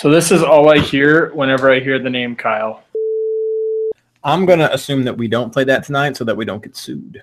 So this is all I hear whenever I hear the name Kyle. I'm gonna assume that we don't play that tonight so that we don't get sued.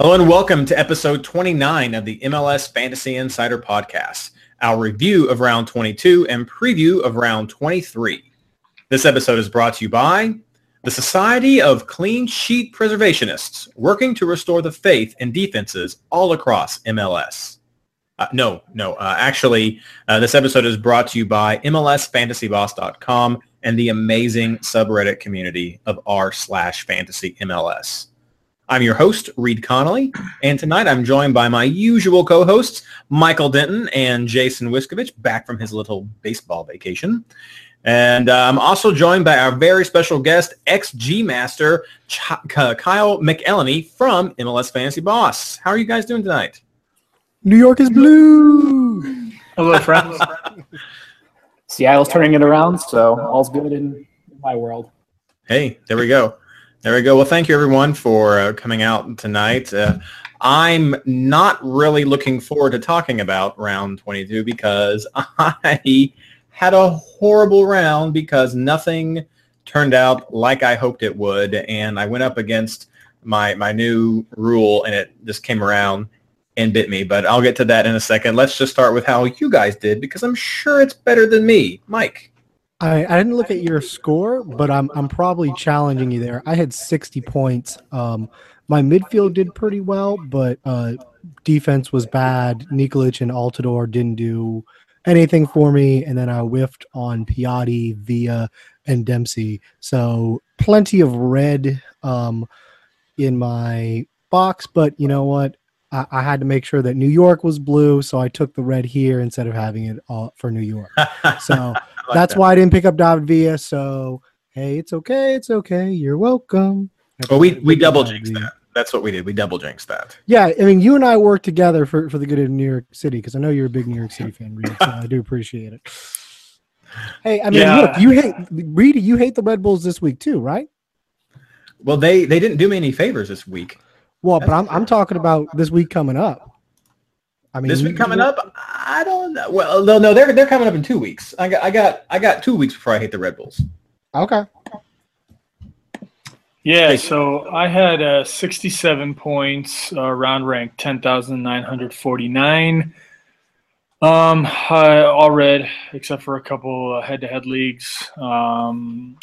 Hello and welcome to episode 29 of the MLS Fantasy Insider Podcast, our review of round 22 and preview of round 23. This episode is brought to you by the Society of Clean Sheet Preservationists, working to restore the faith in defenses all across MLS. Uh, no, no, uh, actually, uh, this episode is brought to you by MLSFantasyBoss.com and the amazing subreddit community of r slash fantasy MLS. I'm your host, Reed Connolly, and tonight I'm joined by my usual co-hosts, Michael Denton and Jason Wiskovich, back from his little baseball vacation. And uh, I'm also joined by our very special guest, ex-G Master, Ch- Kyle McElhenney from MLS Fantasy Boss. How are you guys doing tonight? New York is blue. Hello, friends. Seattle's turning it around, so all's good in my world. Hey, there we go. There we go. Well, thank you everyone for uh, coming out tonight. Uh, I'm not really looking forward to talking about round 22 because I had a horrible round because nothing turned out like I hoped it would, and I went up against my my new rule, and it just came around and bit me. But I'll get to that in a second. Let's just start with how you guys did because I'm sure it's better than me, Mike. I, I didn't look at your score, but I'm I'm probably challenging you there. I had 60 points. Um, my midfield did pretty well, but uh, defense was bad. Nikolic and Altidore didn't do anything for me, and then I whiffed on Piatti, Villa, and Dempsey. So plenty of red um, in my box, but you know what? I, I had to make sure that New York was blue, so I took the red here instead of having it all for New York. So like that's that. why I didn't pick up David Villa. So hey, it's okay, it's okay. You're welcome. Well, we we double jinxed that. That's what we did. We double jinxed that. Yeah, I mean, you and I work together for, for the good of New York City because I know you're a big New York City fan, Reed. So I do appreciate it. Hey, I mean, Yeah. look, you hate Reed. You hate the Red Bulls this week too, right? Well, they they didn't do me any favors this week. Well, but I'm I'm talking about this week coming up. I mean, This you- week coming up, I don't know. Well, no, no, they're they're coming up in two weeks. I got I got I got two weeks before I hate the Red Bulls. Okay. Yeah, so I had uh, 67 points, uh, round rank 10,949. Um, I, all red except for a couple uh, head-to-head leagues. Um,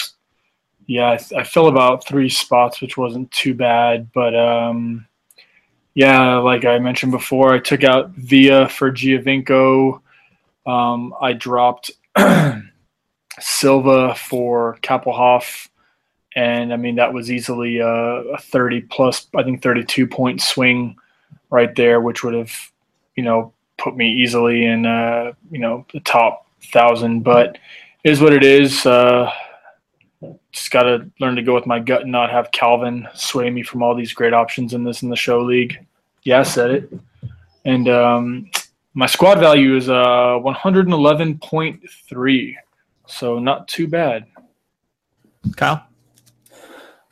yeah, I, I fell about three spots, which wasn't too bad, but um, yeah, like I mentioned before, I took out Villa for Giovinco. Um, I dropped Silva for Kappelhof and I mean that was easily a, a 30 plus, I think 32 point swing right there, which would have, you know, put me easily in, uh, you know, the top thousand. But it is what it is. Uh, just got to learn to go with my gut and not have Calvin sway me from all these great options in this in the show league. Yeah, I said it. And um, my squad value is uh, 111.3, so not too bad. Kyle,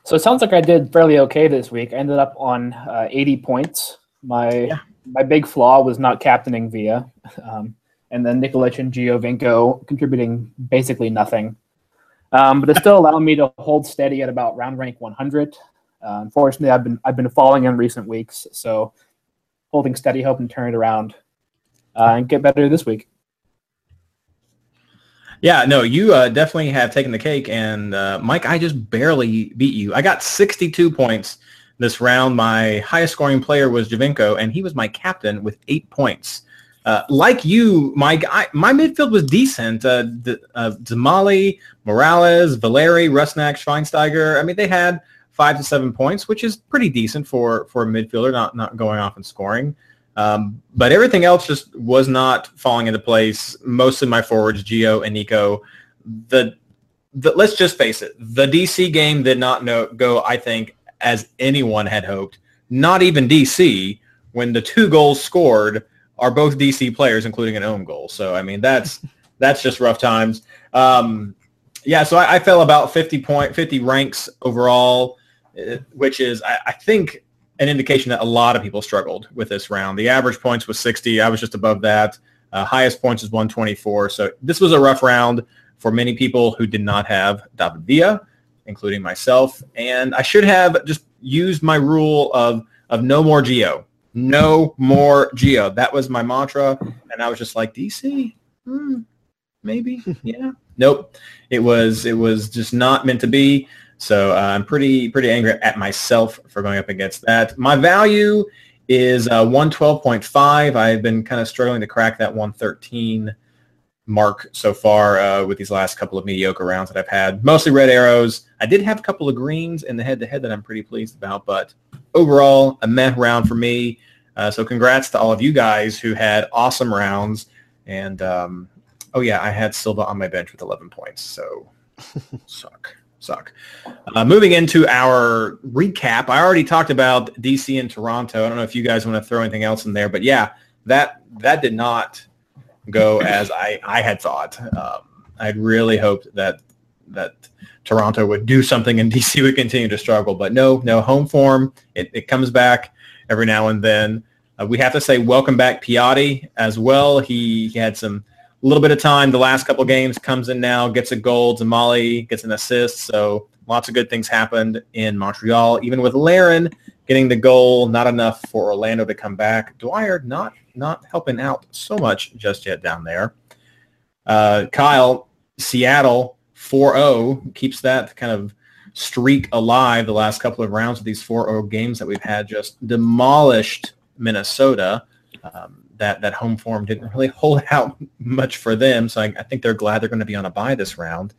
So it sounds like I did fairly okay this week. I ended up on uh, 80 points. My my big flaw was not captaining Villa, um, and then Nikolic and Giovinco contributing basically nothing. Um, but it still allowed me to hold steady at about round rank 100. Uh, unfortunately, I've been I've been falling in recent weeks, so holding steady, hoping to turn it around uh, and get better this week. yeah, no, you uh, definitely have taken the cake, and uh, Mike, I just barely beat you. I got 62 points this round. My highest scoring player was Giovinco, and he was my captain with eight points. Uh, like you, Mike, I, my midfield was decent. Uh, D- uh, Dzemaili, Morales, Valeri, Rusnak, Schweinsteiger. I mean, they had five to seven points, which is pretty decent for for a midfielder, not not going off and scoring. Um, but everything else just was not falling into place. Mostly my forwards, Gio and Nico. The, the let's just face it, the DC game did not know, go, I think, as anyone had hoped. Not even DC, when the two goals scored are both DC players, including an own goal. So I mean, that's that's just rough times. Um, yeah, so I, I, fell about 50 point, 50 ranks overall, which is I, I think an indication that a lot of people struggled with this round. The average points was 60. I was just above that. Uh, highest points is 124. So this was a rough round for many people who did not have David Villa, including myself. And I should have just used my rule of of no more Gio. No more Gio. That was my mantra. And I was just like, DC, hmm, maybe. yeah. Nope. It was it was just not meant to be. So uh, I'm pretty pretty angry at myself for going up against that. My value is uh, 112.5. I've been kind of struggling to crack that 113 mark so far uh, with these last couple of mediocre rounds that I've had. Mostly red arrows. I did have a couple of greens in the head-to-head that I'm pretty pleased about, but overall, a meh round for me. Uh, so congrats to all of you guys who had awesome rounds. And um, oh yeah, I had Silva on my bench with 11 points. So suck suck. Uh, moving into our recap, I already talked about DC and Toronto. I don't know if you guys want to throw anything else in there, but yeah, that that did not go as I, I had thought. Um, I really hoped that that Toronto would do something and DC would continue to struggle, but no, no home form. It, it comes back every now and then. Uh, we have to say welcome back Piatti as well. He, he had some a little bit of time the last couple games, comes in now, gets a goal. Dzemaili gets an assist. So lots of good things happened in Montreal. Even with Larin getting the goal, not enough for Orlando to come back. Dwyer not not helping out so much just yet down there. Uh, Kyle, Seattle 4-0 keeps that kind of streak alive the last couple of rounds of these 4-0 games that we've had just demolished Minnesota. Um, that that home form didn't really hold out much for them. So I, I think they're glad they're going to be on a buy this round.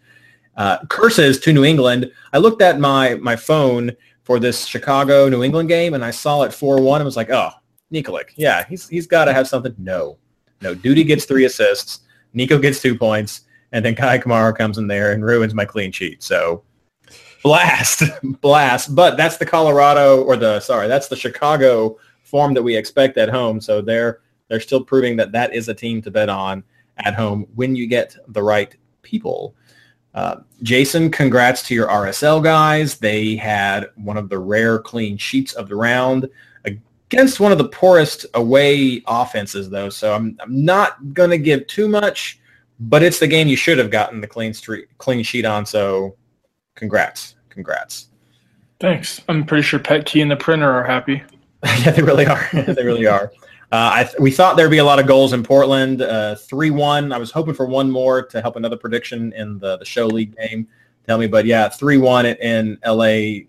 Uh, curses to New England. I looked at my my phone for this Chicago New England game and I saw it 4-1 and was like, oh, Nikolic. Yeah, he's he's got to have something. No, no. Duty gets three assists. Nico gets two points, and then Kei Kamara comes in there and ruins my clean sheet. So blast, blast. But that's the Colorado or the sorry, that's the Chicago form that we expect at home. So they're they're still proving that that is a team to bet on at home when you get the right people. Uh, Jason, congrats to your RSL guys. They had one of the rare clean sheets of the round against one of the poorest away offenses, though. So I'm, I'm not going to give too much, but it's the game you should have gotten the clean street, clean sheet on. So congrats, congrats. Thanks. I'm pretty sure Petke and the printer are happy. yeah, they really are. they really are. Uh, I we thought there'd be a lot of goals in Portland. Uh, three one. I was hoping for one more to help another prediction in the the show league game. Tell me, but yeah, three one in L.A.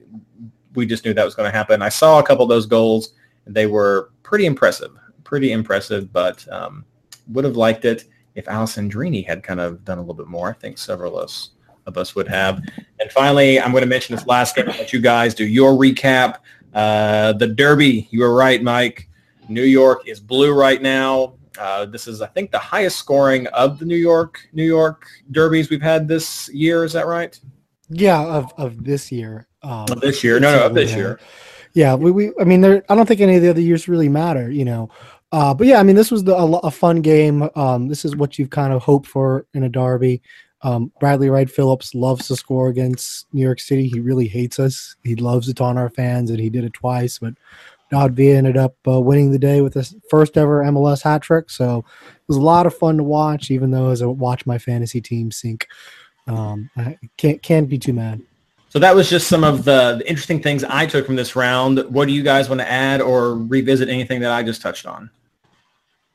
We just knew that was going to happen. I saw a couple of those goals, and they were pretty impressive. Pretty impressive, but um, would have liked it if Alessandrini had kind of done a little bit more. I think several of us of us would have. And finally, I'm going to mention this last game. Let you guys do your recap. Uh, the Derby. You were right, Mike. New York is blue right now. Uh, this is, I think, the highest scoring of the New York New York derbies we've had this year. Is that right? Yeah, of, of this year. Um, of this year, no, no, of this year. Yeah, we, we I mean, there. I don't think any of the other years really matter, you know. Uh, but yeah, I mean, this was the, a, a fun game. Um, this is what you've kind of hoped for in a derby. Um, Bradley Wright Phillips loves to score against New York City. He really hates us. He loves it on our fans, and he did it twice. But V ended up uh, winning the day with his first ever MLS hat trick. So it was a lot of fun to watch, even though as I watch my fantasy team sink. Um, I can't can't be too mad. So that was just some of the, the, interesting things I took from this round. What do you guys want to add or revisit anything that I just touched on?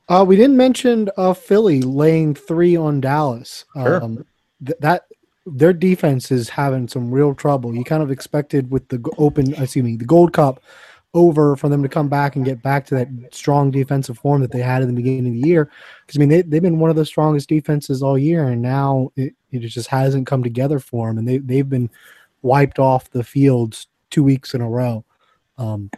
Uh, we didn't mention uh, Philly laying three on Dallas. Sure. Um, th- that their defense is having some real trouble. You kind of expected with the open, excuse me, the Gold Cup over for them to come back and get back to that strong defensive form that they had in the beginning of the year. Because I mean, they they've been one of the strongest defenses all year, and now it, it just hasn't come together for them, and they they've been wiped off the fields two weeks in a row. Um,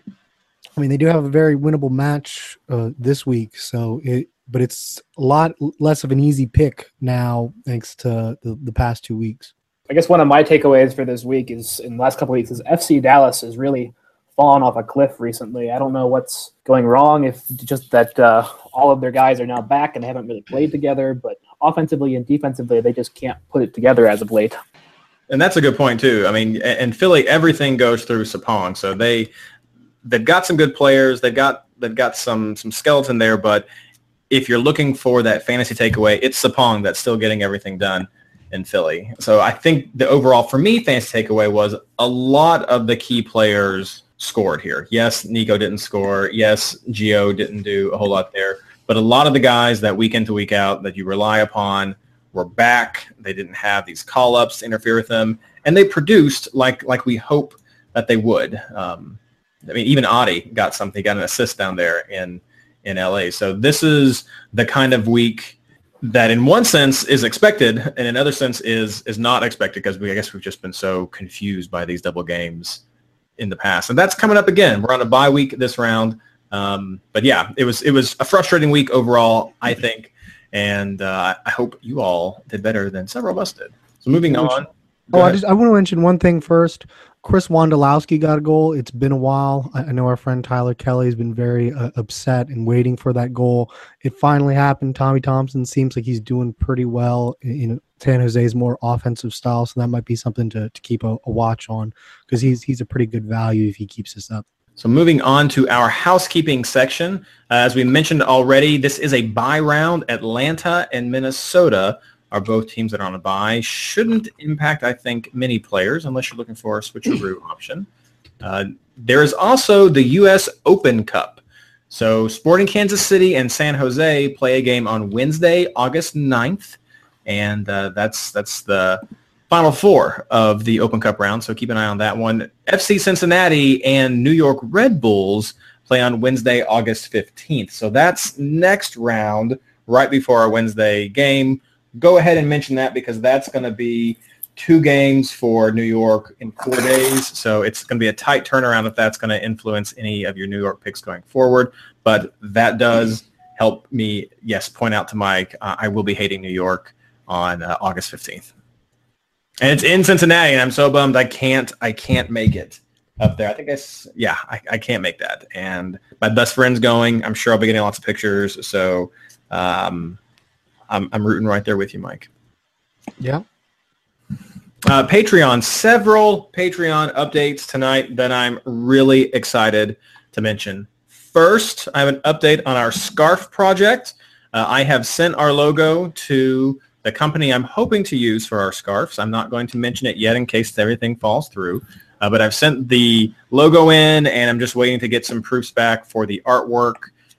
I mean, they do have a very winnable match uh, this week, so it, but it's a lot less of an easy pick now, thanks to the, the past two weeks. I guess one of my takeaways for this week is in the last couple weeks is FC Dallas is really fallen off a cliff recently. I don't know what's going wrong. If just that uh, all of their guys are now back and they haven't really played together, but offensively and defensively, they just can't put it together as of late. And that's a good point too. I mean, and Philly, everything goes through Sapong, so they they've got some good players. They've got they've got some some skeleton there, but if you're looking for that fantasy takeaway, it's Sapong that's still getting everything done in Philly. So I think the overall for me fantasy takeaway was a lot of the key players scored here. Yes, Nico didn't score. Yes, Gio didn't do a whole lot there. But a lot of the guys that week in to week out that you rely upon were back. They didn't have these call-ups to interfere with them, and they produced like like we hope that they would. Um, I mean, even Adi got something, got an assist down there in in LA. So this is the kind of week that, in one sense, is expected, and in another sense, is is not expected because we I guess we've just been so confused by these double games in the past, and that's coming up again. We're on a bye week this round. Um, but yeah, it was it was a frustrating week overall, I think, and uh, I hope you all did better than several of us did. So moving on. Oh, I just I want to mention one thing first. Chris Wondolowski got a goal. It's been a while. I, I know our friend Tyler Kelly has been very uh, upset and waiting for that goal. It finally happened. Tommy Thompson seems like he's doing pretty well in, in San Jose's more offensive style, so that might be something to, to keep a, a watch on because he's he's a pretty good value if he keeps this up. So moving on to our housekeeping section. Uh, as we mentioned already, this is a bye round. Atlanta and Minnesota are both teams that are on a bye. Shouldn't impact, I think, many players unless you're looking for a switcheroo option. Uh, there is also the U.S. Open Cup. So Sporting Kansas City and San Jose play a game on Wednesday, August 9th. And uh, that's that's the Final Four of the Open Cup round, so keep an eye on that one. FC Cincinnati and New York Red Bulls play on Wednesday, August 15th. So that's next round, right before our Wednesday game. Go ahead and mention that because that's going to be two games for New York in four days. So it's going to be a tight turnaround if that's going to influence any of your New York picks going forward. But that does help me, yes, point out to Mike, uh, I will be hating New York on uh, August 15th and it's in Cincinnati, and I'm so bummed I can't I can't make it up there. I think it's yeah, I, I can't make that. And my best friend's going. I'm sure I'll be getting lots of pictures. So um, I'm I'm rooting right there with you, Mike. Yeah. Uh, Patreon, several Patreon updates tonight that I'm really excited to mention. First, I have an update on our scarf project. Uh, I have sent our logo to the company I'm hoping to use for our scarves. I'm not going to mention it yet in case everything falls through. Uh, but I've sent the logo in and I'm just waiting to get some proofs back for the artwork.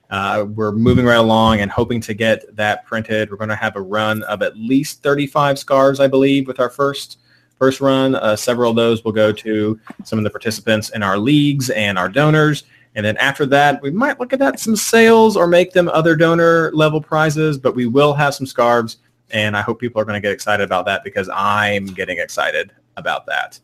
Uh, we're moving right along and hoping to get that printed. We're going to have a run of at least 35 scarves, I believe, with our first first run. Uh, several of those will go to some of the participants in our leagues and our donors. And then after that, we might look at that some sales or make them other donor level prizes, but we will have some scarves and I hope people are going to get excited about that because I'm getting excited about that.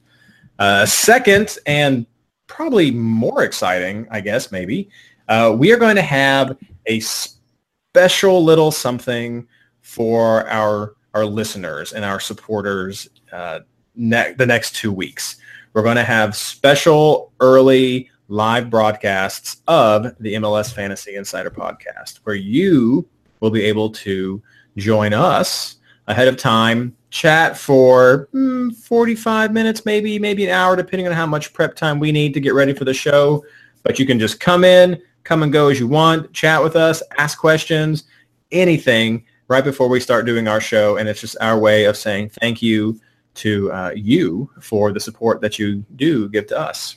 Uh, second, and probably more exciting, I guess maybe, uh, we are going to have a special little something for our our listeners and our supporters uh, ne- the next two weeks. We're going to have special early live broadcasts of the MLS Fantasy Insider podcast where you will be able to join us ahead of time, chat for mm, 45 minutes, maybe, maybe an hour, depending on how much prep time we need to get ready for the show. But you can just come in, come and go as you want, chat with us, ask questions, anything right before we start doing our show. And it's just our way of saying thank you to uh, you for the support that you do give to us.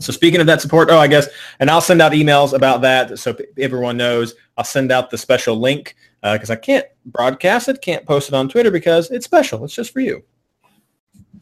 So speaking of that support, oh, I guess, and I'll send out emails about that so everyone knows. I'll send out the special link because uh, I can't broadcast it, can't post it on Twitter because it's special. It's just for you.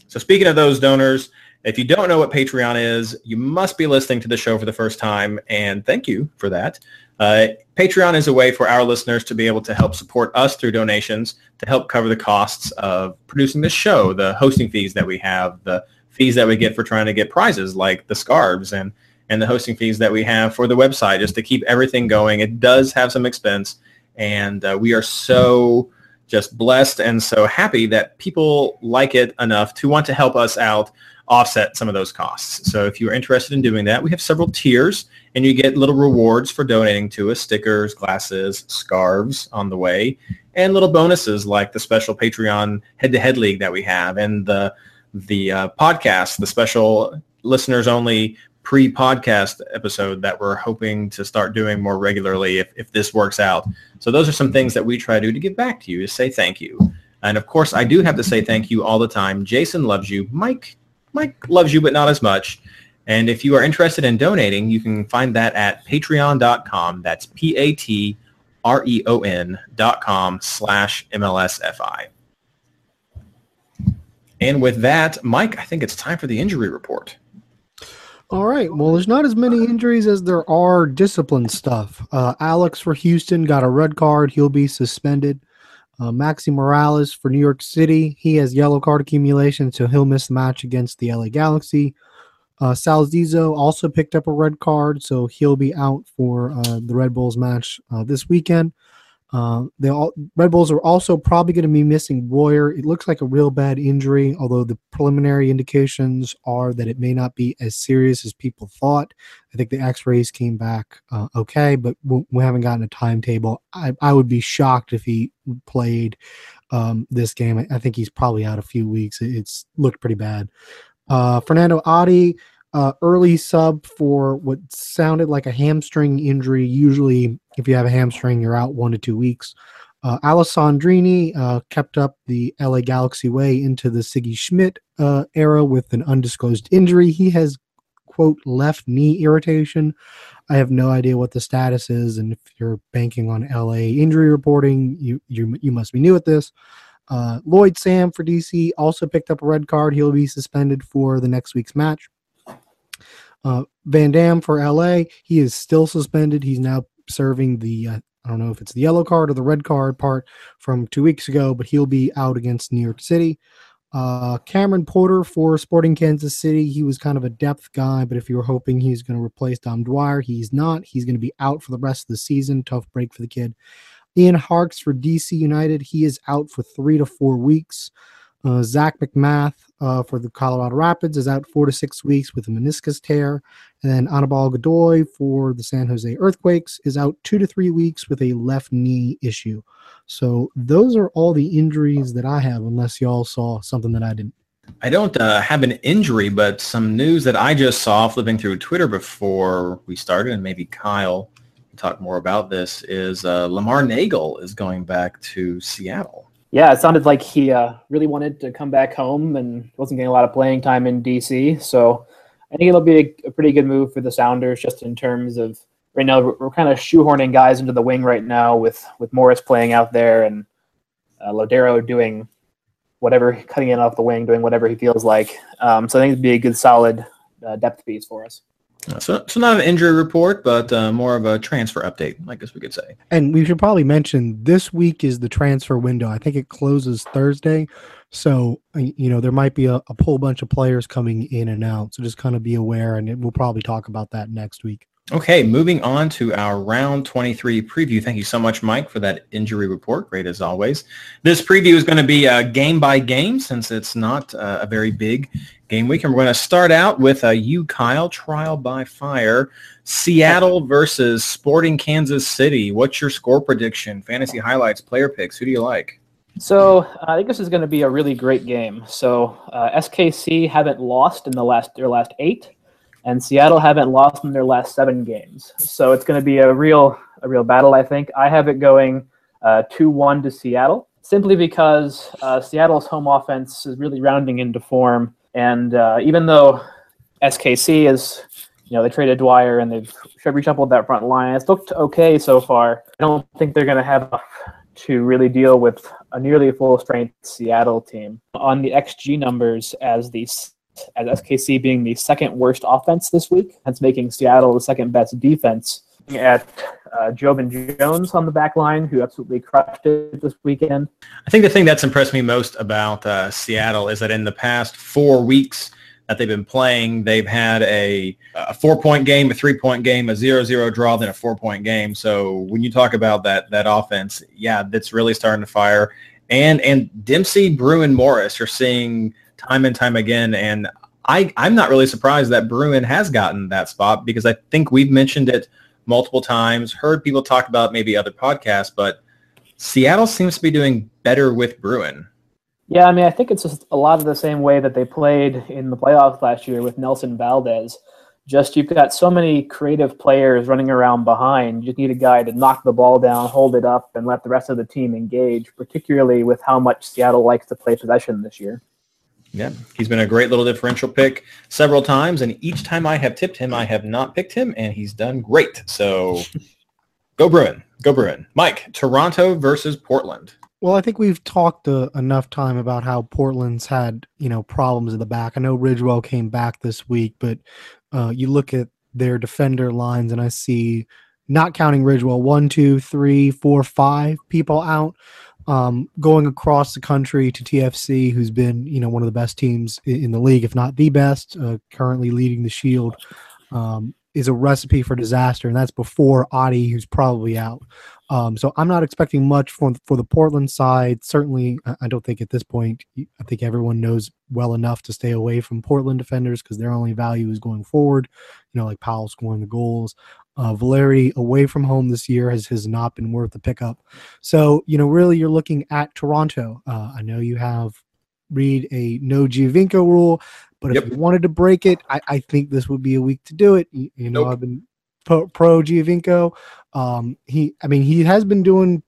So speaking of those donors, if you don't know what Patreon is, you must be listening to the show for the first time, and thank you for that. Uh, Patreon is a way for our listeners to be able to help support us through donations to help cover the costs of producing this show, the hosting fees that we have, the fees that we get for trying to get prizes like the scarves and and the hosting fees that we have for the website just to keep everything going. It does have some expense, and uh, we are so just blessed and so happy that people like it enough to want to help us out offset some of those costs. So if you're interested in doing that, we have several tiers and you get little rewards for donating to us, stickers, glasses, scarves on the way, and little bonuses like the special Patreon head-to-head league that we have and the the uh, podcast, the special listeners only pre-podcast episode that we're hoping to start doing more regularly if, if this works out. So those are some things that we try to do to give back to you, to say thank you. And of course, I do have to say thank you all the time. Jason loves you. Mike Mike loves you, but not as much. And if you are interested in donating, you can find that at patreon.com. That's P-A-T-R-E-O-N dot com slash MLSFI. And with that, Mike, I think it's time for the injury report. All right. Well, there's not as many injuries as there are discipline stuff. Uh, Alex for Houston got a red card. He'll be suspended. Uh, Maxi Moralez for New York City, he has yellow card accumulation, so he'll miss the match against the LA Galaxy. Uh, Salzizo also picked up a red card, so he'll be out for uh, the Red Bulls match uh, this weekend. Uh, they all Red Bulls are also probably going to be missing Royer. It looks like a real bad injury, although the preliminary indications are that it may not be as serious as people thought. I think the X-rays came back uh, okay, but we, we, haven't gotten a timetable. I, I would be shocked if he played um, this game. I, I, think he's probably out a few weeks. It, it's looked pretty bad. Uh, Fernando Adi uh, early sub for what sounded like a hamstring injury. Usually, if you have a hamstring, you're out one to two weeks. Uh, Alessandrini uh, kept up the LA Galaxy way into the Sigi Schmidt uh, era with an undisclosed injury. He has, quote, left knee irritation. I have no idea what the status is, and if you're banking on LA injury reporting, you you you must be new at this. Uh, Lloyd Sam for DC also picked up a red card. He'll be suspended for the next week's match. Uh, Van Damme for LA, he is still suspended. He's now serving the uh, I don't know if it's the yellow card or the red card part from two weeks ago, but he'll be out against New York City. Uh, Cameron Porter for Sporting Kansas City. He was kind of a depth guy, but if you were hoping he's going to replace Dom Dwyer, he's not. He's going to be out for the rest of the season. Tough break for the kid. Ian Harkes for DC United. He is out for three to four weeks. Uh, Zac MacMath uh, for the Colorado Rapids is out four to six weeks with a meniscus tear. And then Anibal Godoy for the San Jose Earthquakes is out two to three weeks with a left knee issue. So those are all the injuries that I have, unless y'all saw something that I didn't. I don't uh, have an injury, but some news that I just saw flipping through Twitter before we started, and maybe Kyle can talk more about this, is uh, Lamar Neagle is going back to Seattle yeah, it sounded like he uh, really wanted to come back home and wasn't getting a lot of playing time in DC. So I think it'll be a, a pretty good move for the Sounders, just in terms of right now we're, we're, kind of shoehorning guys into the wing right now with with Morris playing out there and uh, Lodeiro doing whatever, cutting in off the wing, doing whatever he feels like. Um, so I think it'd be a good, solid uh, depth piece for us. So, so not an injury report, but uh, more of a transfer update, I guess we could say. And we should probably mention this week is the transfer window. I think it closes Thursday, so uh, you know there might be a, a whole bunch of players coming in and out. So just kind of be aware, and we'll probably talk about that next week. Okay, moving on to our round 23 preview. Thank you so much, Mike, for that injury report. Great as always. This preview is going to be a game by game since it's not uh, a very big game week. And we're going to start out with a you, Kyle, trial by fire. Seattle versus Sporting Kansas City. What's your score prediction? Fantasy highlights, player picks. Who do you like? So I think this is going to be a really great game. So uh, SKC haven't lost in the last their last eight and Seattle haven't lost in their last seven games. So it's going to be a real a real battle. I think I have it going uh, two one to Seattle simply because uh, Seattle's home offense is really rounding into form, and uh, even though SKC is you know they traded Dwyer and they've reshuffled that front line, it's looked okay so far. I don't think they're going to have to really deal with a nearly full strength Seattle team. On the XG numbers, as the as SKC being the second worst offense this week. That's making Seattle the second best defense. At uh, Joevin Jones on the back line, who absolutely crushed it this weekend. I think the thing that's impressed me most about uh, Seattle is that in the past four weeks, that they've been playing. They've had a, a four-point game, a three-point game, a zero-zero draw, then a four-point game. So when you talk about that that offense, yeah, that's really starting to fire. And and Dempsey, Bruin, Morris are seeing time and time again. And I I'm not really surprised that Bruin has gotten that spot because I think we've mentioned it multiple times, heard people talk about maybe other podcasts, but Seattle seems to be doing better with Bruin. Yeah, I mean, I think it's just a lot of the same way that they played in the playoffs last year with Nelson Valdez. Just you've got so many creative players running around behind. You just need a guy to knock the ball down, hold it up, and let the rest of the team engage, particularly with how much Seattle likes to play possession this year. Yeah, he's been a great little differential pick several times, and each time I have tipped him, I have not picked him, and he's done great. So go Bruin, go Bruin. Mike, Toronto versus Portland. Well, I think we've talked uh, enough time about how Portland's had you know problems in the back. I know Ridgewell came back this week, but uh, you look at their defender lines, and I see, not counting Ridgewell, one, two, three, four, five people out. Um, going across the country to TFC, who's been you know one of the best teams in, the league, if not the best, uh, currently leading the Shield, um, is a recipe for disaster, and that's before Adi, who's probably out. Um, so I'm not expecting much for for the Portland side. Certainly, I don't think at this point. I think everyone knows well enough to stay away from Portland defenders because their only value is going forward. You know, like Powell scoring the goals. Uh, Valeri away from home this year has has not been worth the pickup. So you know, really, you're looking at Toronto. Uh, I know you have read a no Giovinco rule, but yep. if you wanted to break it, I, I, think this would be a week to do it. You, you know, nope. I've been pro, pro Giovinco. Um, he, I mean, he has been doing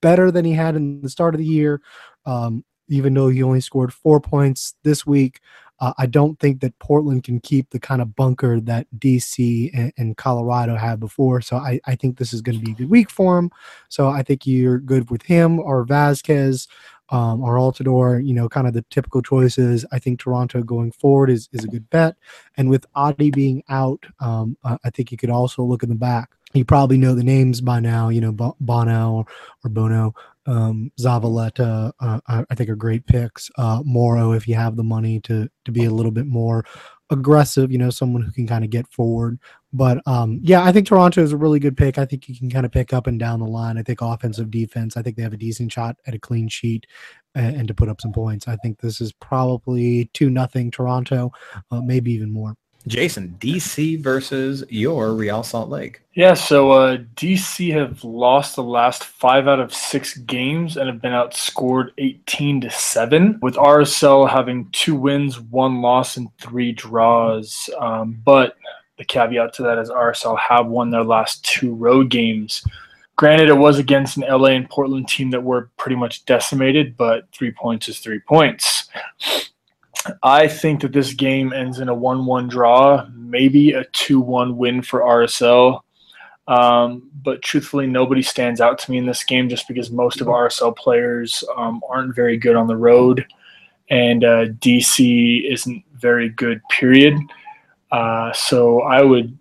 better than he had in the start of the year. Um, even though he only scored four points this week, uh, I don't think that Portland can keep the kind of bunker that DC and, and Colorado had before. So I, I think this is going to be a good week for him. So I think you're good with him or Vazquez um, or Altidore, you know, kind of the typical choices. I think Toronto going forward is, is a good bet. And with Adi being out, um, I think you could also look in the back you probably know the names by now, you know, Bono or, or Bono, um, Zavaleta, uh, I think are great picks. Uh, Morrow, if you have the money to to be a little bit more aggressive, you know, someone who can kind of get forward. But um, yeah, I think Toronto is a really good pick. I think you can kind of pick up and down the line. I think offensive defense. I think they have a decent shot at a clean sheet and, and to put up some points. I think this is probably two nothing Toronto, uh, maybe even more. Jason, DC versus your Real Salt Lake. Yeah, so uh, DC have lost the last five out of six games and have been outscored 18 to 7, with RSL having two wins, one loss, and three draws. Um, but the caveat to that is RSL have won their last two road games. Granted, it was against an LA and Portland team that were pretty much decimated, but three points is three points. I think that this game ends in a 1 1 draw, maybe a 2 1 win for RSL. Um, but truthfully, nobody stands out to me in this game just because most of RSL players um, aren't very good on the road, and uh, DC isn't very good, period. Uh, so I would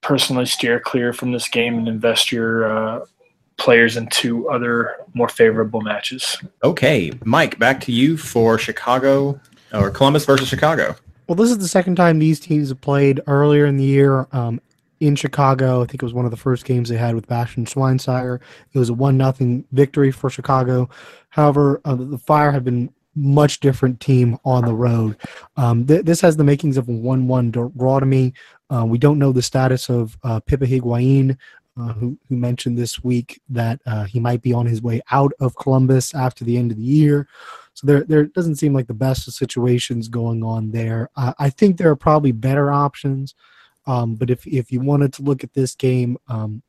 personally steer clear from this game and invest your uh, players into other more favorable matches. Okay, Mike, back to you for Chicago or Columbus versus Chicago. Well, this is the second time these teams have played earlier in the year um, in Chicago. I think it was one of the first games they had with Bastian Schweinsteiger. It was a one nothing victory for Chicago. However, uh, the Fire have been much different team on the road. Um, th- this has the makings of a one-one draw to me. Uh, we don't know the status of uh, Pipa Higuain, uh, who, who mentioned this week that uh, he might be on his way out of Columbus after the end of the year. So there, there doesn't seem like the best of situations going on there. Uh, I think there are probably better options. Um, but if if you wanted to look at this game, um,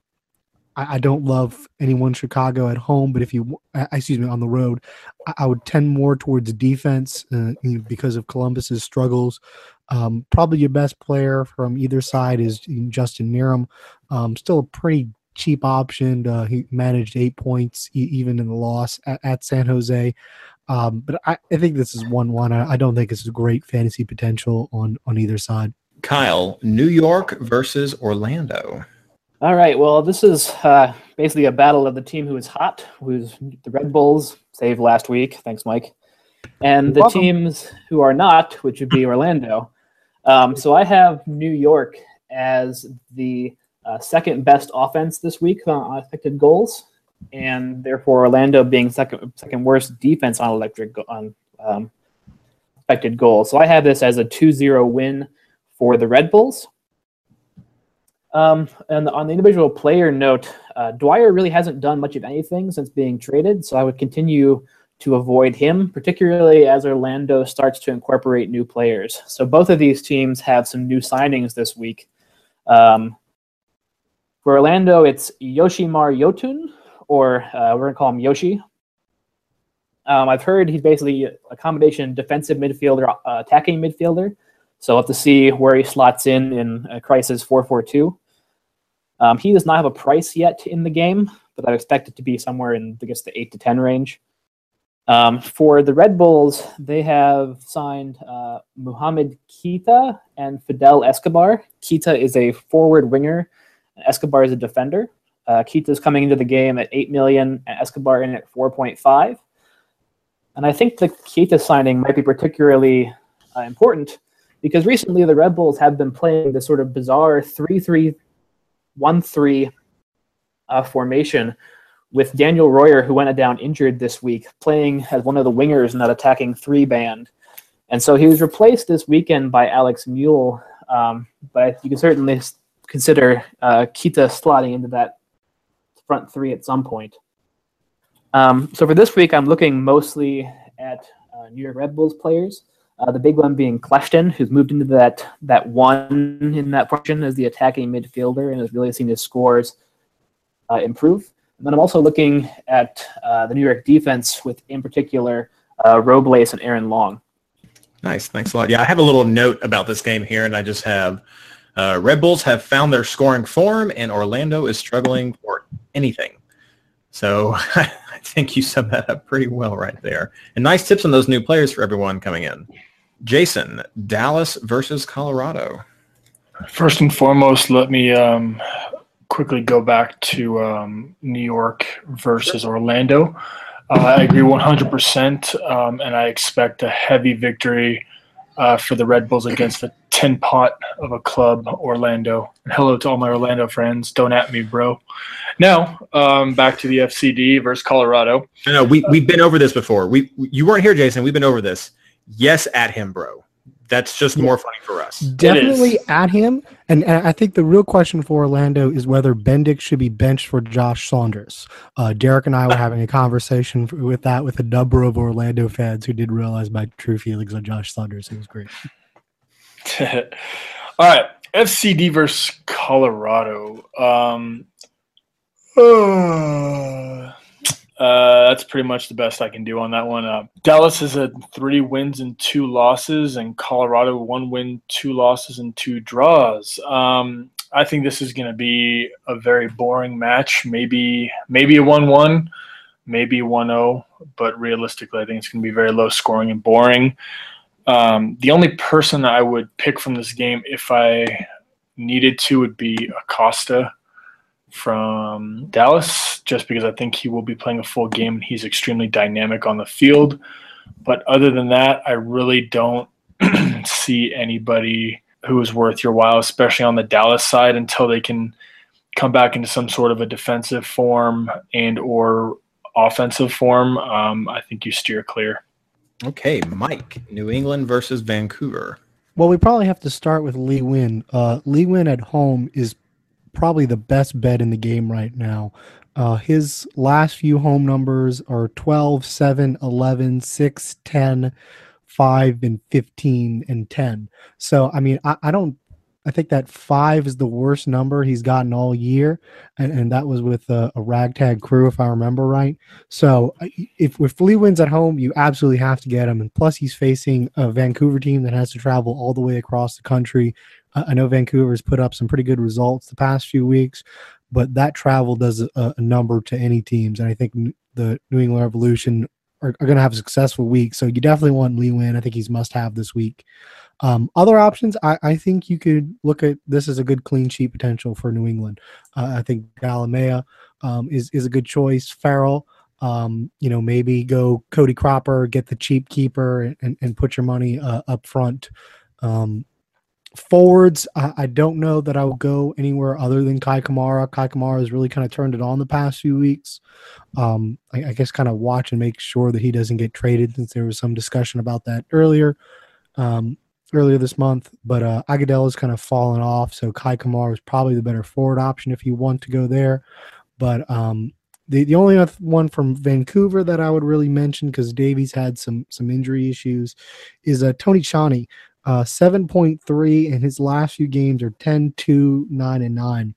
I, I, don't love anyone Chicago at home. But if you, uh, excuse me, on the road, I, I would tend more towards defense uh, because of Columbus's struggles. Um, probably your best player from either side is Justin Meram. Um, still a pretty cheap option. Uh, he managed eight points even in the loss at, at San Jose. Um, but I, I, think this is one one. I, I don't think it's a great fantasy potential on on either side. Kyle, New York versus Orlando. All right. Well, this is uh, basically a battle of the team who is hot, who's the Red Bulls, saved last week. Thanks, Mike. and the welcome. teams who are not, which would be Orlando. Um, so I have New York as the uh, second best offense this week on expected goals, and therefore Orlando being second second worst defense on electric on um, expected goals. So I have this as a 2-0 win for the Red Bulls. Um, and on the individual player note, uh, Dwyer really hasn't done much of anything since being traded, so I would continue to avoid him, particularly as Orlando starts to incorporate new players. So both of these teams have some new signings this week. Um, for Orlando, it's Yoshimar Yotun, or uh, we're going to call him Yoshi. Um, I've heard he's basically a combination defensive midfielder, uh, attacking midfielder. So we'll have to see where he slots in in a Kreis's 442. Um, he does not have a price yet in the game, but I expect it to be somewhere in, I guess, the 8 to 10 range. Um, for the Red Bulls, they have signed uh, Muhammad Keita and Fidel Escobar. Keita is a forward winger, and Escobar is a defender. Uh, Keita is coming into the game at 8 million, and Escobar in at 4.5. And I think the Keita signing might be particularly uh, important because recently the Red Bulls have been playing this sort of bizarre 3 3 1 3 uh, formation with Daniel Royer, who went down injured this week, playing as one of the wingers in that attacking three band. And so he was replaced this weekend by Alex Muyl, um, but you can certainly consider uh, Keita slotting into that front three at some point. Um, so for this week, I'm looking mostly at uh, New York Red Bulls players. Uh, the big one being Kljestan, who's moved into that that one in that function as the attacking midfielder and has really seen his scores uh, improve. And then I'm also looking at uh, the New York defense with, in particular, uh, Robles and Aaron Long. Nice, thanks a lot. Yeah, I have a little note about this game here, and I just have uh, Red Bulls have found their scoring form, and Orlando is struggling for anything. So I think you summed that up pretty well right there. And nice tips on those new players for everyone coming in. Jason, Dallas versus Colorado. First and foremost, let me um, quickly go back to um, New York versus Orlando. Uh, I agree 100%, um, and I expect a heavy victory uh, for the Red Bulls against the tin pot of a club, Orlando. And hello to all my Orlando friends. Don't at me, bro. Now, um, back to the FCD versus Colorado. No, no, we we've been over this before. We you weren't here, Jason. We've been over this. Yes, at him, bro. That's just more funny for us. Definitely at him. And, and I think the real question for Orlando is whether Bendik should be benched for Josh Saunders. Uh, Derek and I were having a conversation with that with a number of Orlando fans who did realize my true feelings on Josh Saunders. It was great. All right, FCD versus Colorado. Um, uh, uh, that's pretty much the best I can do on that one. Uh, Dallas has had three wins and two losses, and Colorado one win, two losses, and two draws. Um, I think this is going to be a very boring match. Maybe maybe a one-one, maybe 1-0, but realistically, I think it's going to be very low scoring and boring. Um, the only person I would pick from this game if I needed to would be Acosta from Dallas, just because I think he will be playing a full game and he's extremely dynamic on the field. But other than that, I really don't see anybody who is worth your while, especially on the Dallas side, until they can come back into some sort of a defensive form and or offensive form. Um, I think you steer clear. Okay, Mike, New England versus Vancouver. Well, we probably have to start with Lee Nguyen. Uh, Lee Nguyen at home is probably the best bet in the game right now. Uh, his last few home numbers are 12, 7, 11, 6, 10, 5, and 15, and 10. So, I mean, I, I don't, I think that 5 is the worst number he's gotten all year. And, and that was with a, a ragtag crew, if I remember right. So, if, if Lee Nguyen's at home, you absolutely have to get him. And plus, he's facing a Vancouver team that has to travel all the way across the country. I know Vancouver's put up some pretty good results the past few weeks, but that travel does a, a number to any teams. And I think the New England Revolution are, are going to have a successful week. So you definitely want Lee Nguyen. I think he's must have this week. Um, other options, I, I think you could look at this as a good clean sheet potential for New England. Uh, I think Delamea um, is is a good choice. Farrell, Um, you know, maybe go Cody Cropper, get the cheap keeper, and, and put your money uh, up front. Um, forwards, I, I, don't know that I would go anywhere other than Kei Kamara. Kei Kamara has really kind of turned it on the past few weeks. Um, I, I, guess kind of watch and make sure that he doesn't get traded since there was some discussion about that earlier. Um, earlier this month, but uh, Agudelo has kind of fallen off. So Kei Kamara is probably the better forward option if you want to go there. But um, the the only one from Vancouver that I would really mention because Davies had some some injury issues is uh, Tony Tchani. Uh, 7.3 and his last few games are 10, 2, 9, and 9.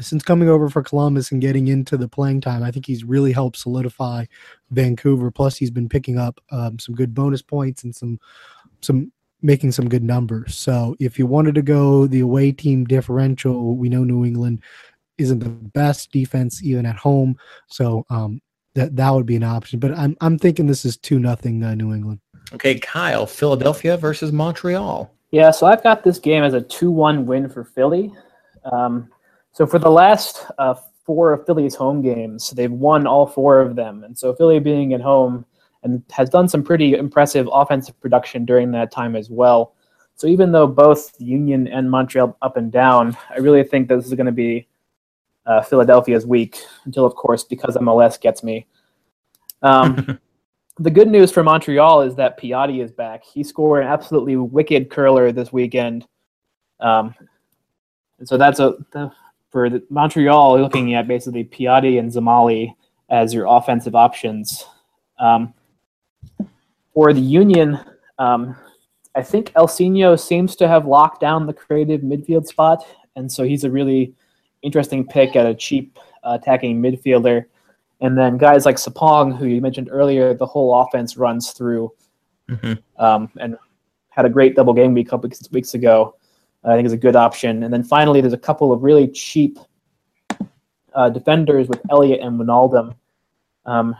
Since coming over for Columbus and getting into the playing time, I think he's really helped solidify Vancouver. Plus, he's been picking up um, some good bonus points and some some making some good numbers. So if you wanted to go the away team differential, we know New England isn't the best defense even at home. So um, that that would be an option. But I'm I'm thinking this is two nothing uh, New England. Okay, Kyle, Philadelphia versus Montreal. Yeah, so I've got this game as a two-one win for Philly. Um, so for the last uh, four of Philly's home games, they've won all four of them, and so Philly being at home and has done some pretty impressive offensive production during that time as well. So even though both Union and Montreal up and down, I really think this is going to be uh, Philadelphia's week until, of course, because MLS gets me. Um, the good news for Montreal is that Piatti is back. He scored an absolutely wicked curler this weekend. Um, and so that's a for the, Montreal looking at basically Piatti and Dzemaili as your offensive options. Um, for the Union, um, I think Ilsinho seems to have locked down the creative midfield spot, and so he's a really interesting pick at a cheap uh, attacking midfielder. And then guys like Sapong, who you mentioned earlier, the whole offense runs through, mm-hmm. um, and had a great double game week a couple weeks ago. I think is a good option. And then finally, there's a couple of really cheap uh, defenders with Elliott and Wijnaldum. Um,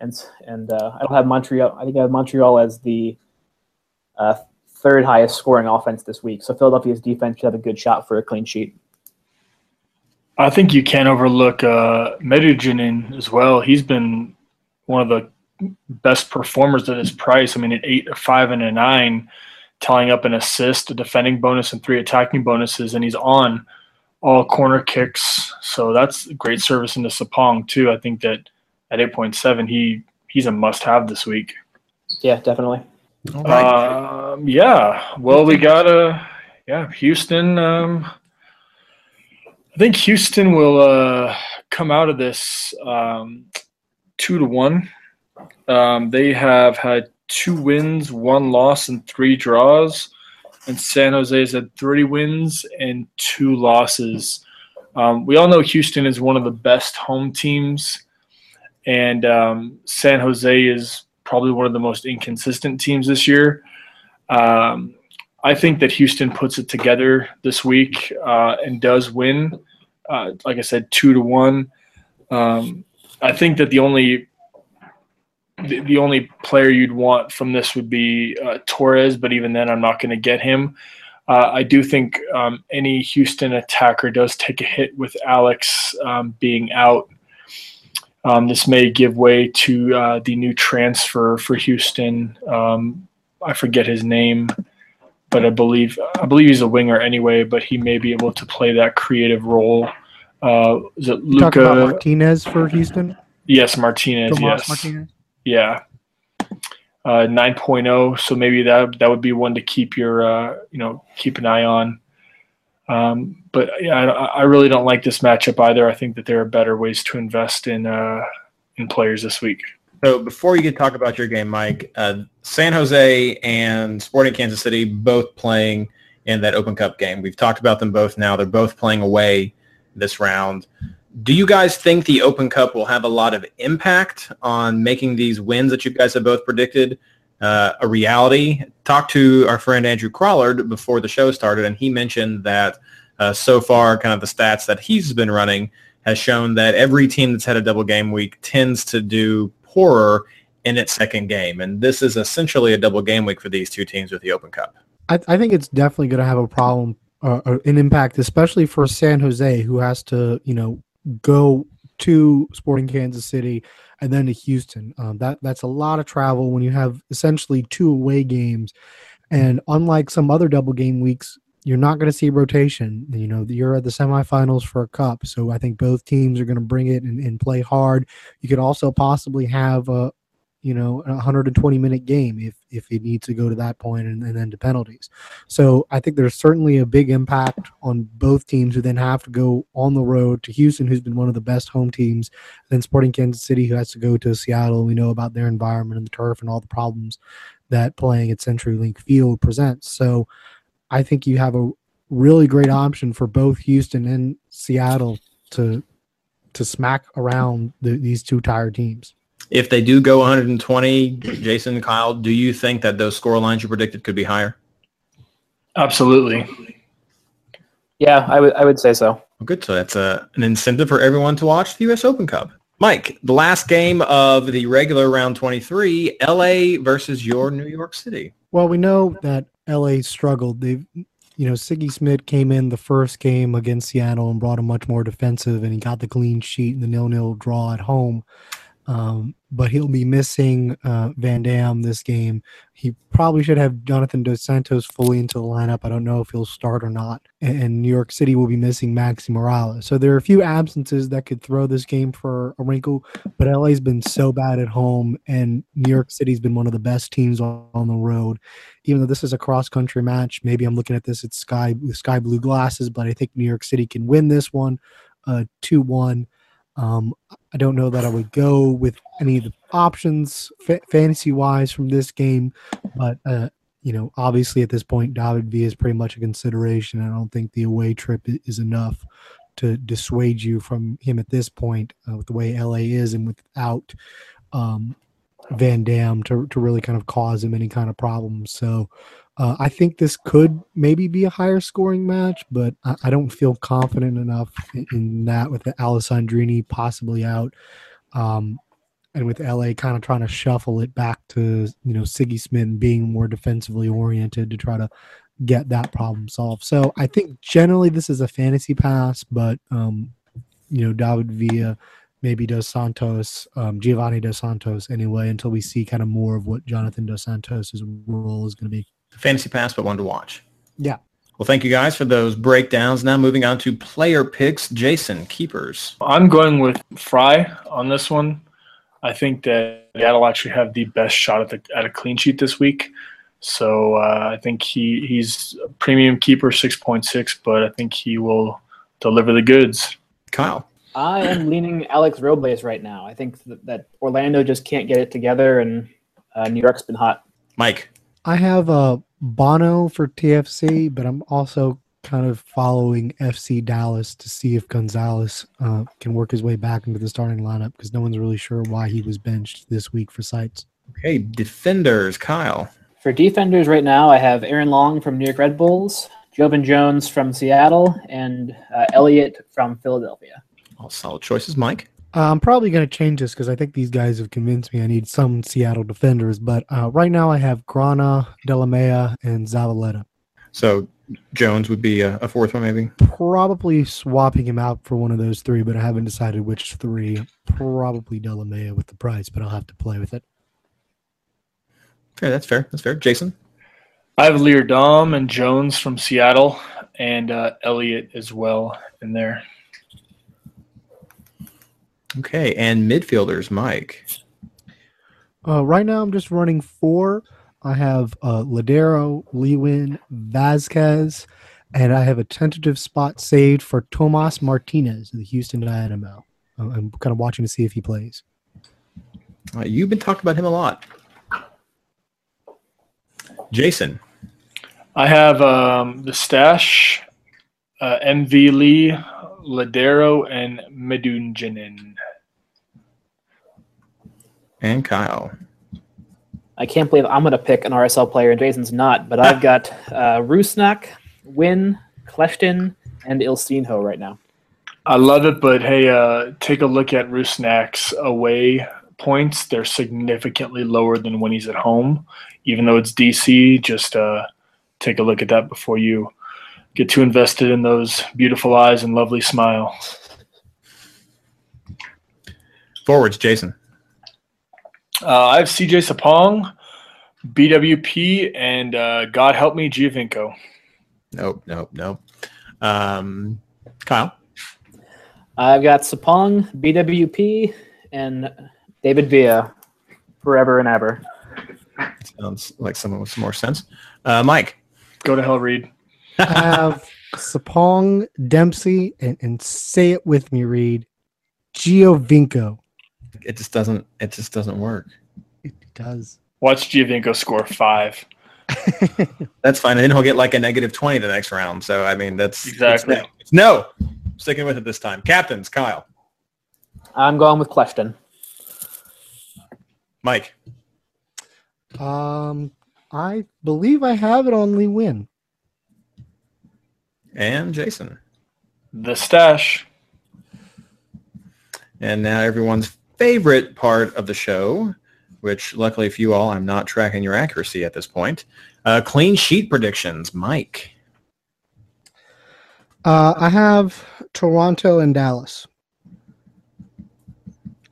and and uh, I don't have Montreal. I think I have Montreal as the uh, third highest scoring offense this week. So Philadelphia's defense should have a good shot for a clean sheet. I think you can't overlook uh, Medunjanin as well. He's been one of the best performers at his price. I mean, an eight, a five, and a nine, tying up an assist, a defending bonus, and three attacking bonuses, and he's on all corner kicks. So that's great service into Sapong too. I think that at 8.7, he he's a must-have this week. Yeah, definitely. Um, yeah. Well, we got a yeah Houston. Um, I think Houston will uh, come out of this um, two to one. Um, they have had two wins, one loss, and three draws. And San Jose has had three wins and two losses. Um, we all know Houston is one of the best home teams and um, San Jose is probably one of the most inconsistent teams this year. Um, I think that Houston puts it together this week uh, and does win. Uh, like I said, two to one. Um, I think that the only the, the, only player you'd want from this would be uh, Torres, but even then, I'm not going to get him. Uh, I do think um, any Houston attacker does take a hit with Alex um, being out. Um, this may give way to uh, the new transfer for Houston. Um, I forget his name, but I believe I believe he's a winger anyway. But he may be able to play that creative role. Uh, is it Luca Martinez for Houston? Yes, Martinez. Tomas yes, Martinez. Yeah. Uh, 9.0, so maybe that that would be one to keep your uh, you know keep an eye on. Um, but yeah, I, I, really don't like this matchup either. I think that there are better ways to invest in uh, in players this week. So before you can talk about your game, Mike, uh, San Jose and Sporting Kansas City both playing in that Open Cup game. We've talked about them both now. They're both playing away this round. Do you guys think the Open Cup will have a lot of impact on making these wins that you guys have both predicted uh, a reality. Talked to our friend Andrew Crawlard before the show started, and he mentioned that uh, so far, kind of the stats that he's been running has shown that every team that's had a double game week tends to do poorer in its second game, and this is essentially a double game week for these two teams with the Open Cup. I, I think it's definitely going to have a problem, uh, uh, an impact, especially for San Jose, who has to, you know, go to Sporting Kansas City and then to Houston. Um, that that's a lot of travel when you have essentially two away games, and unlike some other double game weeks, you're not going to see rotation. You know, you're at the semifinals for a cup, so I think both teams are going to bring it and, and play hard. You could also possibly have a, you know, a 120 minute game if if it needs to go to that point and, and then to penalties. So I think there's certainly a big impact on both teams who then have to go on the road to Houston, who's been one of the best home teams, and then Sporting Kansas City, who has to go to Seattle. We know about their environment and the turf and all the problems that playing at CenturyLink Field presents. So I think you have a really great option for both Houston and Seattle to to smack around the, these two tired teams. If they do go 120, Jason, Kyle, do you think that those score lines you predicted could be higher? Absolutely. Yeah, I would I would say so. Well, good. So that's a, an incentive for everyone to watch the U.S. Open Cup. Mike, the last game of the regular round 23, LA versus your New York City. Well, we know that LA struggled. They've, you know, Sigi Schmid came in the first game against Seattle and brought a much more defensive, and he got the clean sheet and the nil-nil draw at home. Um, but he'll be missing uh, Van Damme this game. He probably should have Jonathan Dos Santos fully into the lineup. I don't know if he'll start or not. And, New York City will be missing Maxi Moralez. So there are a few absences that could throw this game for a wrinkle. But LA's been so bad at home, and New York City's been one of the best teams on, the road. Even though this is a cross country match, maybe I'm looking at this at sky sky blue glasses, but I think New York City can win this one, uh, two one. Um, I don't know that I would go with any of the options fa- fantasy wise from this game, but uh, you know, obviously at this point, David V is pretty much a consideration. I don't think the away trip is enough to dissuade you from him at this point uh, with the way LA is and without um, Van Damme to, to really kind of cause him any kind of problems. So uh, I think this could maybe be a higher scoring match, but I, I don't feel confident enough in, in, that with the Alessandrini possibly out. Um, and with LA kind of trying to shuffle it back to, you know, Sigi Schmid being more defensively oriented to try to get that problem solved. So I think generally this is a fantasy pass, but, um, you know, David Villa, maybe Dos Santos, um, Giovanni Dos Santos anyway, until we see kind of more of what Jonathan Dos Santos' role is going to be fantasy pass, but one to watch. Yeah. Well, thank you guys for those breakdowns. Now moving on to player picks. Jason, keepers. I'm going with Frei on this one. I think that Seattle actually have the best shot at, the, at a clean sheet this week. So uh, I think he, he's a premium keeper, 6.6, but I think he will deliver the goods. Kyle. I am leaning Alex Robles right now. I think that, that Orlando just can't get it together, and uh, New York's been hot. Mike. I have a Bono for TFC, but I'm also kind of following FC Dallas to see if Gonzalez uh, can work his way back into the starting lineup because no one's really sure why he was benched this week for sites. Okay, defenders, Kyle. For defenders right now, I have Aaron Long from New York Red Bulls, Joevin Jones from Seattle, and uh, Elliott from Philadelphia. All solid choices, Mike. Uh, I'm probably going to change this because I think these guys have convinced me I need some Seattle defenders. But uh, right now I have Grana, Delamea, and Zavaleta. So Jones would be a, a, fourth one, maybe? Probably swapping him out for one of those three, but I haven't decided which three. Probably Delamea with the price, but I'll have to play with it. Okay, that's fair. That's fair. Jason? I have Leerdam and Jones from Seattle and uh, Elliott as well in there. Okay, and midfielders, Mike. Uh, right now, I'm just running four. I have uh, Lodeiro, Lewin, Vazquez, and I have a tentative spot saved for Tomas Martinez of the Houston Dynamo. I'm kind of watching to see if he plays. Uh, you've been talking about him a lot. Jason. I have um, the stash, uh, MV Lee, Lodeiro, and Medunjanin. And Kyle. I can't believe I'm going to pick an RSL player and Jason's not, but I've got uh, Rusnak, Nguyen, Kljestan, and Ilsinho right now. I love it, but hey, uh, take a look at Rusnak's away points. They're significantly lower than when he's at home. Even though it's DC, just uh, take a look at that before you get too invested in those beautiful eyes and lovely smile. Forwards, Jason. Uh, I have CJ Sapong, BWP, and uh, God help me, Giovinco. Nope, nope, nope. Um, Kyle. I've got Sapong, BWP, and David Villa, forever and ever. Sounds like someone with some more sense. Uh, Mike. Go to hell, Reed. I have Sapong, Dempsey, and, and say it with me, Reed. Giovinco. It just doesn't. It just doesn't work. It does. Watch Giovinco score five. That's fine. And then he'll get like a negative twenty the next round. So I mean, that's Exactly. It's no. It's no. Sticking with it this time. Captains, Kyle, I'm going with Kljestan. Mike, Um, I believe I have it on Lee Nguyen. And Jason. The stash. And now everyone's favorite part of the show, which luckily for you all, I'm not tracking your accuracy at this point. Uh, clean sheet predictions, Mike. Uh, I have Toronto and Dallas.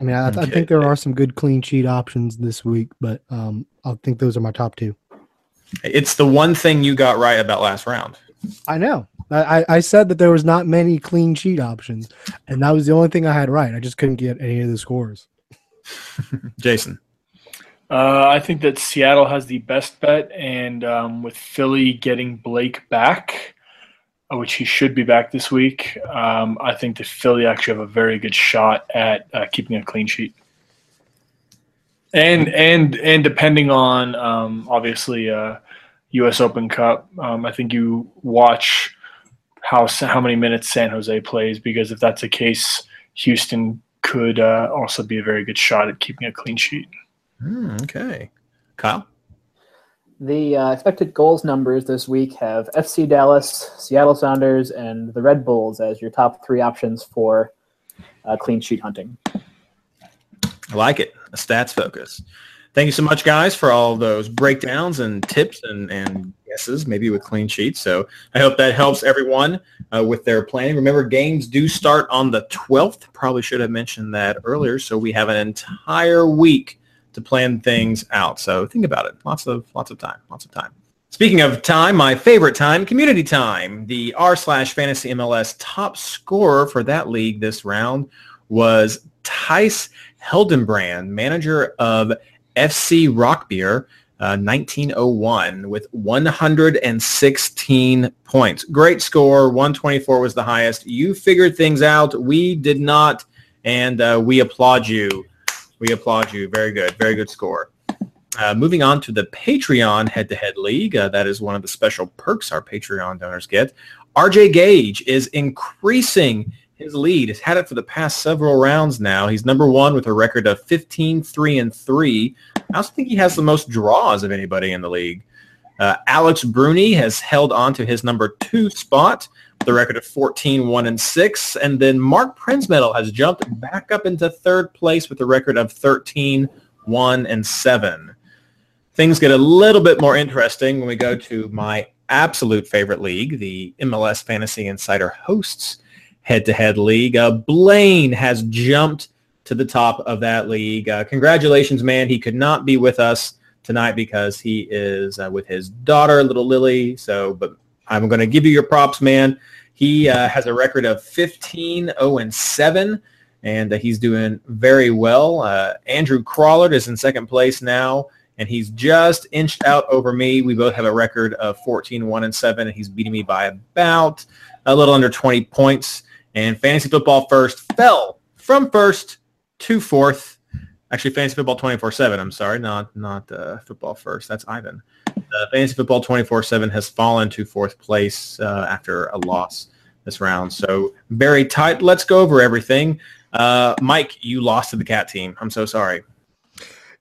I mean, I, I think there are some good clean sheet options this week, but um, I think those are my top two. It's the one thing you got right about last round. I know. I, I- I said that there was not many clean sheet options, and that was the only thing I had right. I just couldn't get any of the scores. Jason. Uh, I think that Seattle has the best bet, and um, with Philly getting Blake back, uh, which he should be back this week, um, I think that Philly actually have a very good shot at uh, keeping a clean sheet. And and and depending on um, obviously uh, U.S. Open Cup, um, I think you watch how how many minutes San Jose plays because if that's the case, Houston could uh, also be a very good shot at keeping a clean sheet. Hmm, okay. Kyle. The uh, expected goals numbers this week have FC Dallas, Seattle Sounders, and the Red Bulls as your top three options for uh, clean sheet hunting. I like it. A stats focus. Thank you so much, guys, for all those breakdowns and tips and, and guesses, maybe with clean sheets. So I hope that helps everyone uh, with their planning. Remember, games do start on the 12th. Probably should have mentioned that earlier. So we have an entire week to plan things out. So think about it. Lots of lots of time. Lots of time. Speaking of time, my favorite time, community time. The r slash fantasy MLS top scorer for that league this round was Tice Heldenbrand, manager of FC Rockbeer, uh, 1901 with 116 points. Great score. 124 was the highest. You figured things out. We did not, and uh, we applaud you. We applaud you. Very good. Very good score. Uh, moving on to the Patreon head-to-head league. Uh, that is one of the special perks our Patreon donors get. RJ Gage is increasing his lead. He's had it for the past several rounds now. He's number one with a record of 15, 3, and 3. I also think he has the most draws of anybody in the league. Uh, Alex Bruni has held on to his number two spot with a record of 14, 1, and 6. And then Mark Prinsmetal has jumped back up into third place with a record of 13, 1, and 7. Things get a little bit more interesting when we go to my absolute favorite league, the MLS Fantasy Insider Hosts head-to-head league. Uh, Blaine has jumped to the top of that league. Uh, congratulations, man. He could not be with us tonight because he is uh, with his daughter, little Lily. So, but I'm going to give you your props, man. He uh, has a record of 15, 0, and 7, and uh, he's doing very well. Uh, Andrew Crawlard is in second place now, and he's just inched out over me. We both have a record of 14, 1, and 7, and he's beating me by about a little under 20 points. And Fantasy Football First fell from first to fourth. Actually, Fantasy Football 24-7, I'm sorry, not not uh, Football First. That's Ivan. Uh, Fantasy Football 24-7 has fallen to fourth place uh, after a loss this round. So very tight. Let's go over everything. Uh, Mike, you lost to the cat team. I'm so sorry.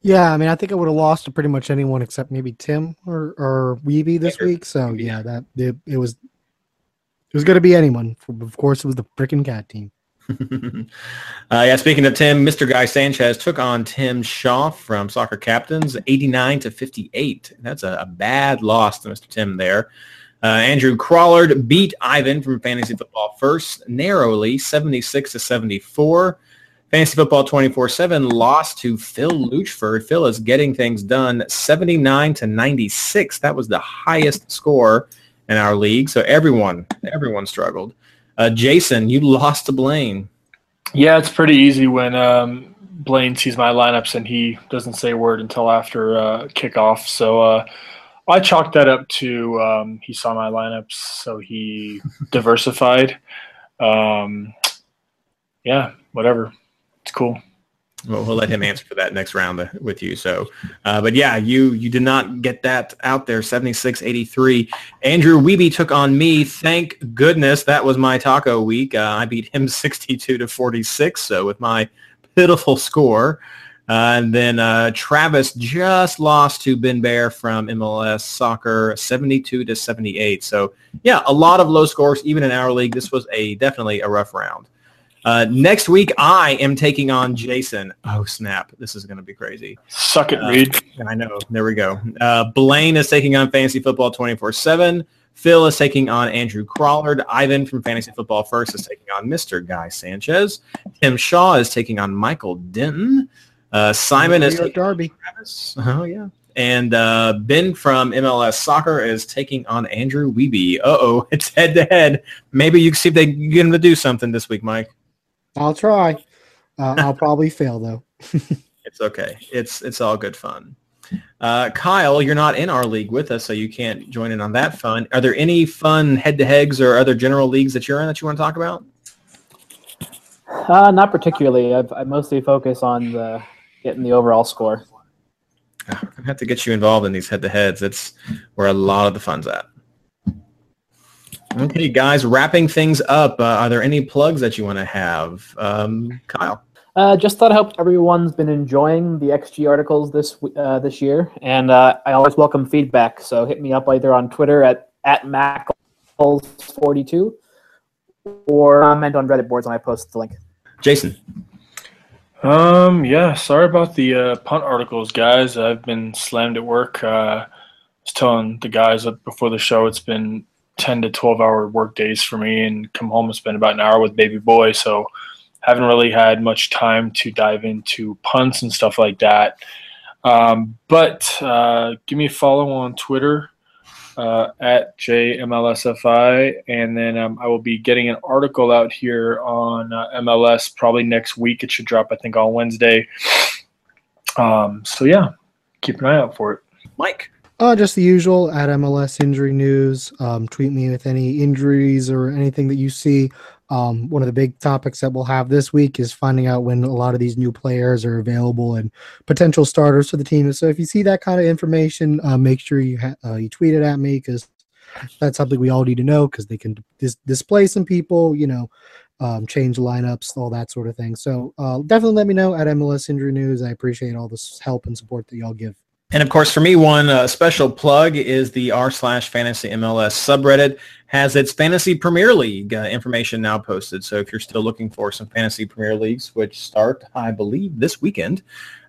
Yeah, I mean, I think I would have lost to pretty much anyone except maybe Tim or or Weeby this Andrew. week. So yeah, that it, it was was going to be anyone. Of course, it was the freaking cat team. uh, yeah, speaking of Tim, Mr. Guy Sanchez took on Tim Shaw from Soccer Captains, 89 to 58. That's a, a bad loss to Mr. Tim there. Uh, Andrew Crawlard beat Ivan from Fantasy Football First narrowly, 76 to 74. Fantasy Football 24-7 lost to Phil Luchford. Phil is getting things done 79 to 96. That was the highest score in our league. So everyone, everyone struggled. Uh, Jason, you lost to Blaine. Yeah, it's pretty easy when um, Blaine sees my lineups and he doesn't say a word until after uh, kickoff. So uh, I chalked that up to um, he saw my lineups, so he diversified. Um, yeah, whatever. It's cool. Well, we'll let him answer for that next round with you. So, uh, but yeah, you you did not get that out there. 76-83. Andrew Weeby took on me. Thank goodness that was my taco week. Uh, I beat him 62 to 46. So with my pitiful score. Uh, and then uh, Travis just lost to Ben Bear from MLS Soccer, 72 to 78. So yeah, a lot of low scores even in our league. This was a definitely a rough round. Uh, next week, I am taking on Jason. Oh, snap. This is going to be crazy. Suck it, uh, Reed. I know. There we go. Uh, Blaine is taking on Fantasy Football 24-7. Phil is taking on Andrew Crawlard. Ivan from Fantasy Football First is taking on Mr. Guy Sanchez. Tim Shaw is taking on Michael Denton. Uh, Simon is taking Darby. Travis. Oh, yeah. And uh, Ben from MLS Soccer is taking on Andrew Weeby. Uh-oh, it's head-to-head. Maybe you can see if they can get him to do something this week, Mike. I'll try. Uh, I'll probably fail though. it's okay. It's it's all good fun. Uh, Kyle, you're not in our league with us, so you can't join in on that fun. Are there any fun head-to-heads or other general leagues that you're in that you want to talk about? Uh, not particularly. I've, I mostly focus on the getting the overall score. I'm gonna have to get you involved in these head-to-heads. It's where a lot of the fun's at. Okay, guys, wrapping things up. Uh, are there any plugs that you want to have, um, Kyle? Uh, just thought I hope everyone's been enjoying the XG articles this uh, this year, and uh, I always welcome feedback. So hit me up either on Twitter at at Mackles42 or comment on Reddit boards when I post the link. Jason. Um. Yeah. Sorry about the uh, punt articles, guys. I've been slammed at work. Uh, I was telling the guys before the show, it's been 10 to 12 hour work days for me and come home and spend about an hour with baby boy. So haven't really had much time to dive into punts and stuff like that. Um, but uh, give me a follow on Twitter uh, at JMLSFI. And then um, I will be getting an article out here on uh, MLS probably next week. It should drop, I think, on Wednesday. Um, so, yeah, keep an eye out for it. Mike. Uh, just the usual at MLS injury news. Um, tweet me with any injuries or anything that you see. Um, one of the big topics that we'll have this week is finding out when a lot of these new players are available and potential starters for the team. So if you see that kind of information, uh, make sure you ha- uh, you tweet it at me because that's something we all need to know because they can dis- display some people, you know, um, change lineups, all that sort of thing. So uh, definitely let me know at MLS Injury News. I appreciate all this help and support that y'all give. And of course, for me, one uh, special plug is the r slash fantasy MLS subreddit has its fantasy Premier League uh, information now posted. So if you're still looking for some fantasy Premier Leagues, which start, I believe, this weekend,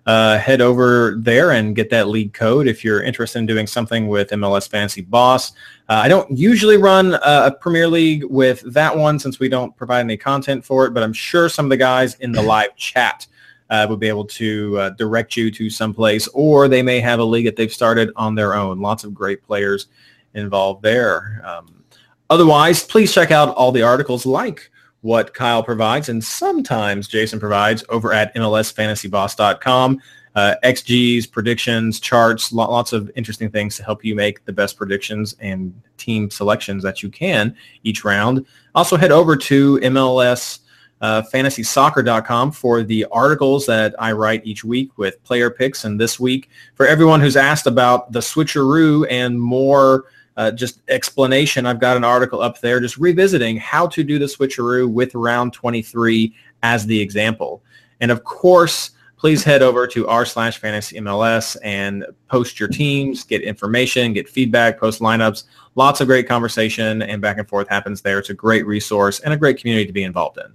uh, head over there and get that league code if you're interested in doing something with MLS Fantasy Boss. Uh, I don't usually run a Premier League with that one since we don't provide any content for it, but I'm sure some of the guys in the live chat uh, will be able to uh, direct you to someplace, or they may have a league that they've started on their own. Lots of great players involved there. Um, otherwise, please check out all the articles like what Kyle provides and sometimes Jason provides over at MLSFantasyBoss.com. Uh, XGs, predictions, charts, lots of interesting things to help you make the best predictions and team selections that you can each round. Also head over to MLS uh, fantasysoccer.com for the articles that I write each week with player picks. And this week, for everyone who's asked about the switcheroo and more uh, just explanation, I've got an article up there just revisiting how to do the switcheroo with round 23 as the example. And of course, please head over to r slash fantasy MLS and post your teams, get information, get feedback, post lineups. Lots of great conversation and back and forth happens there. It's a great resource and a great community to be involved in.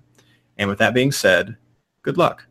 And with that being said, good luck.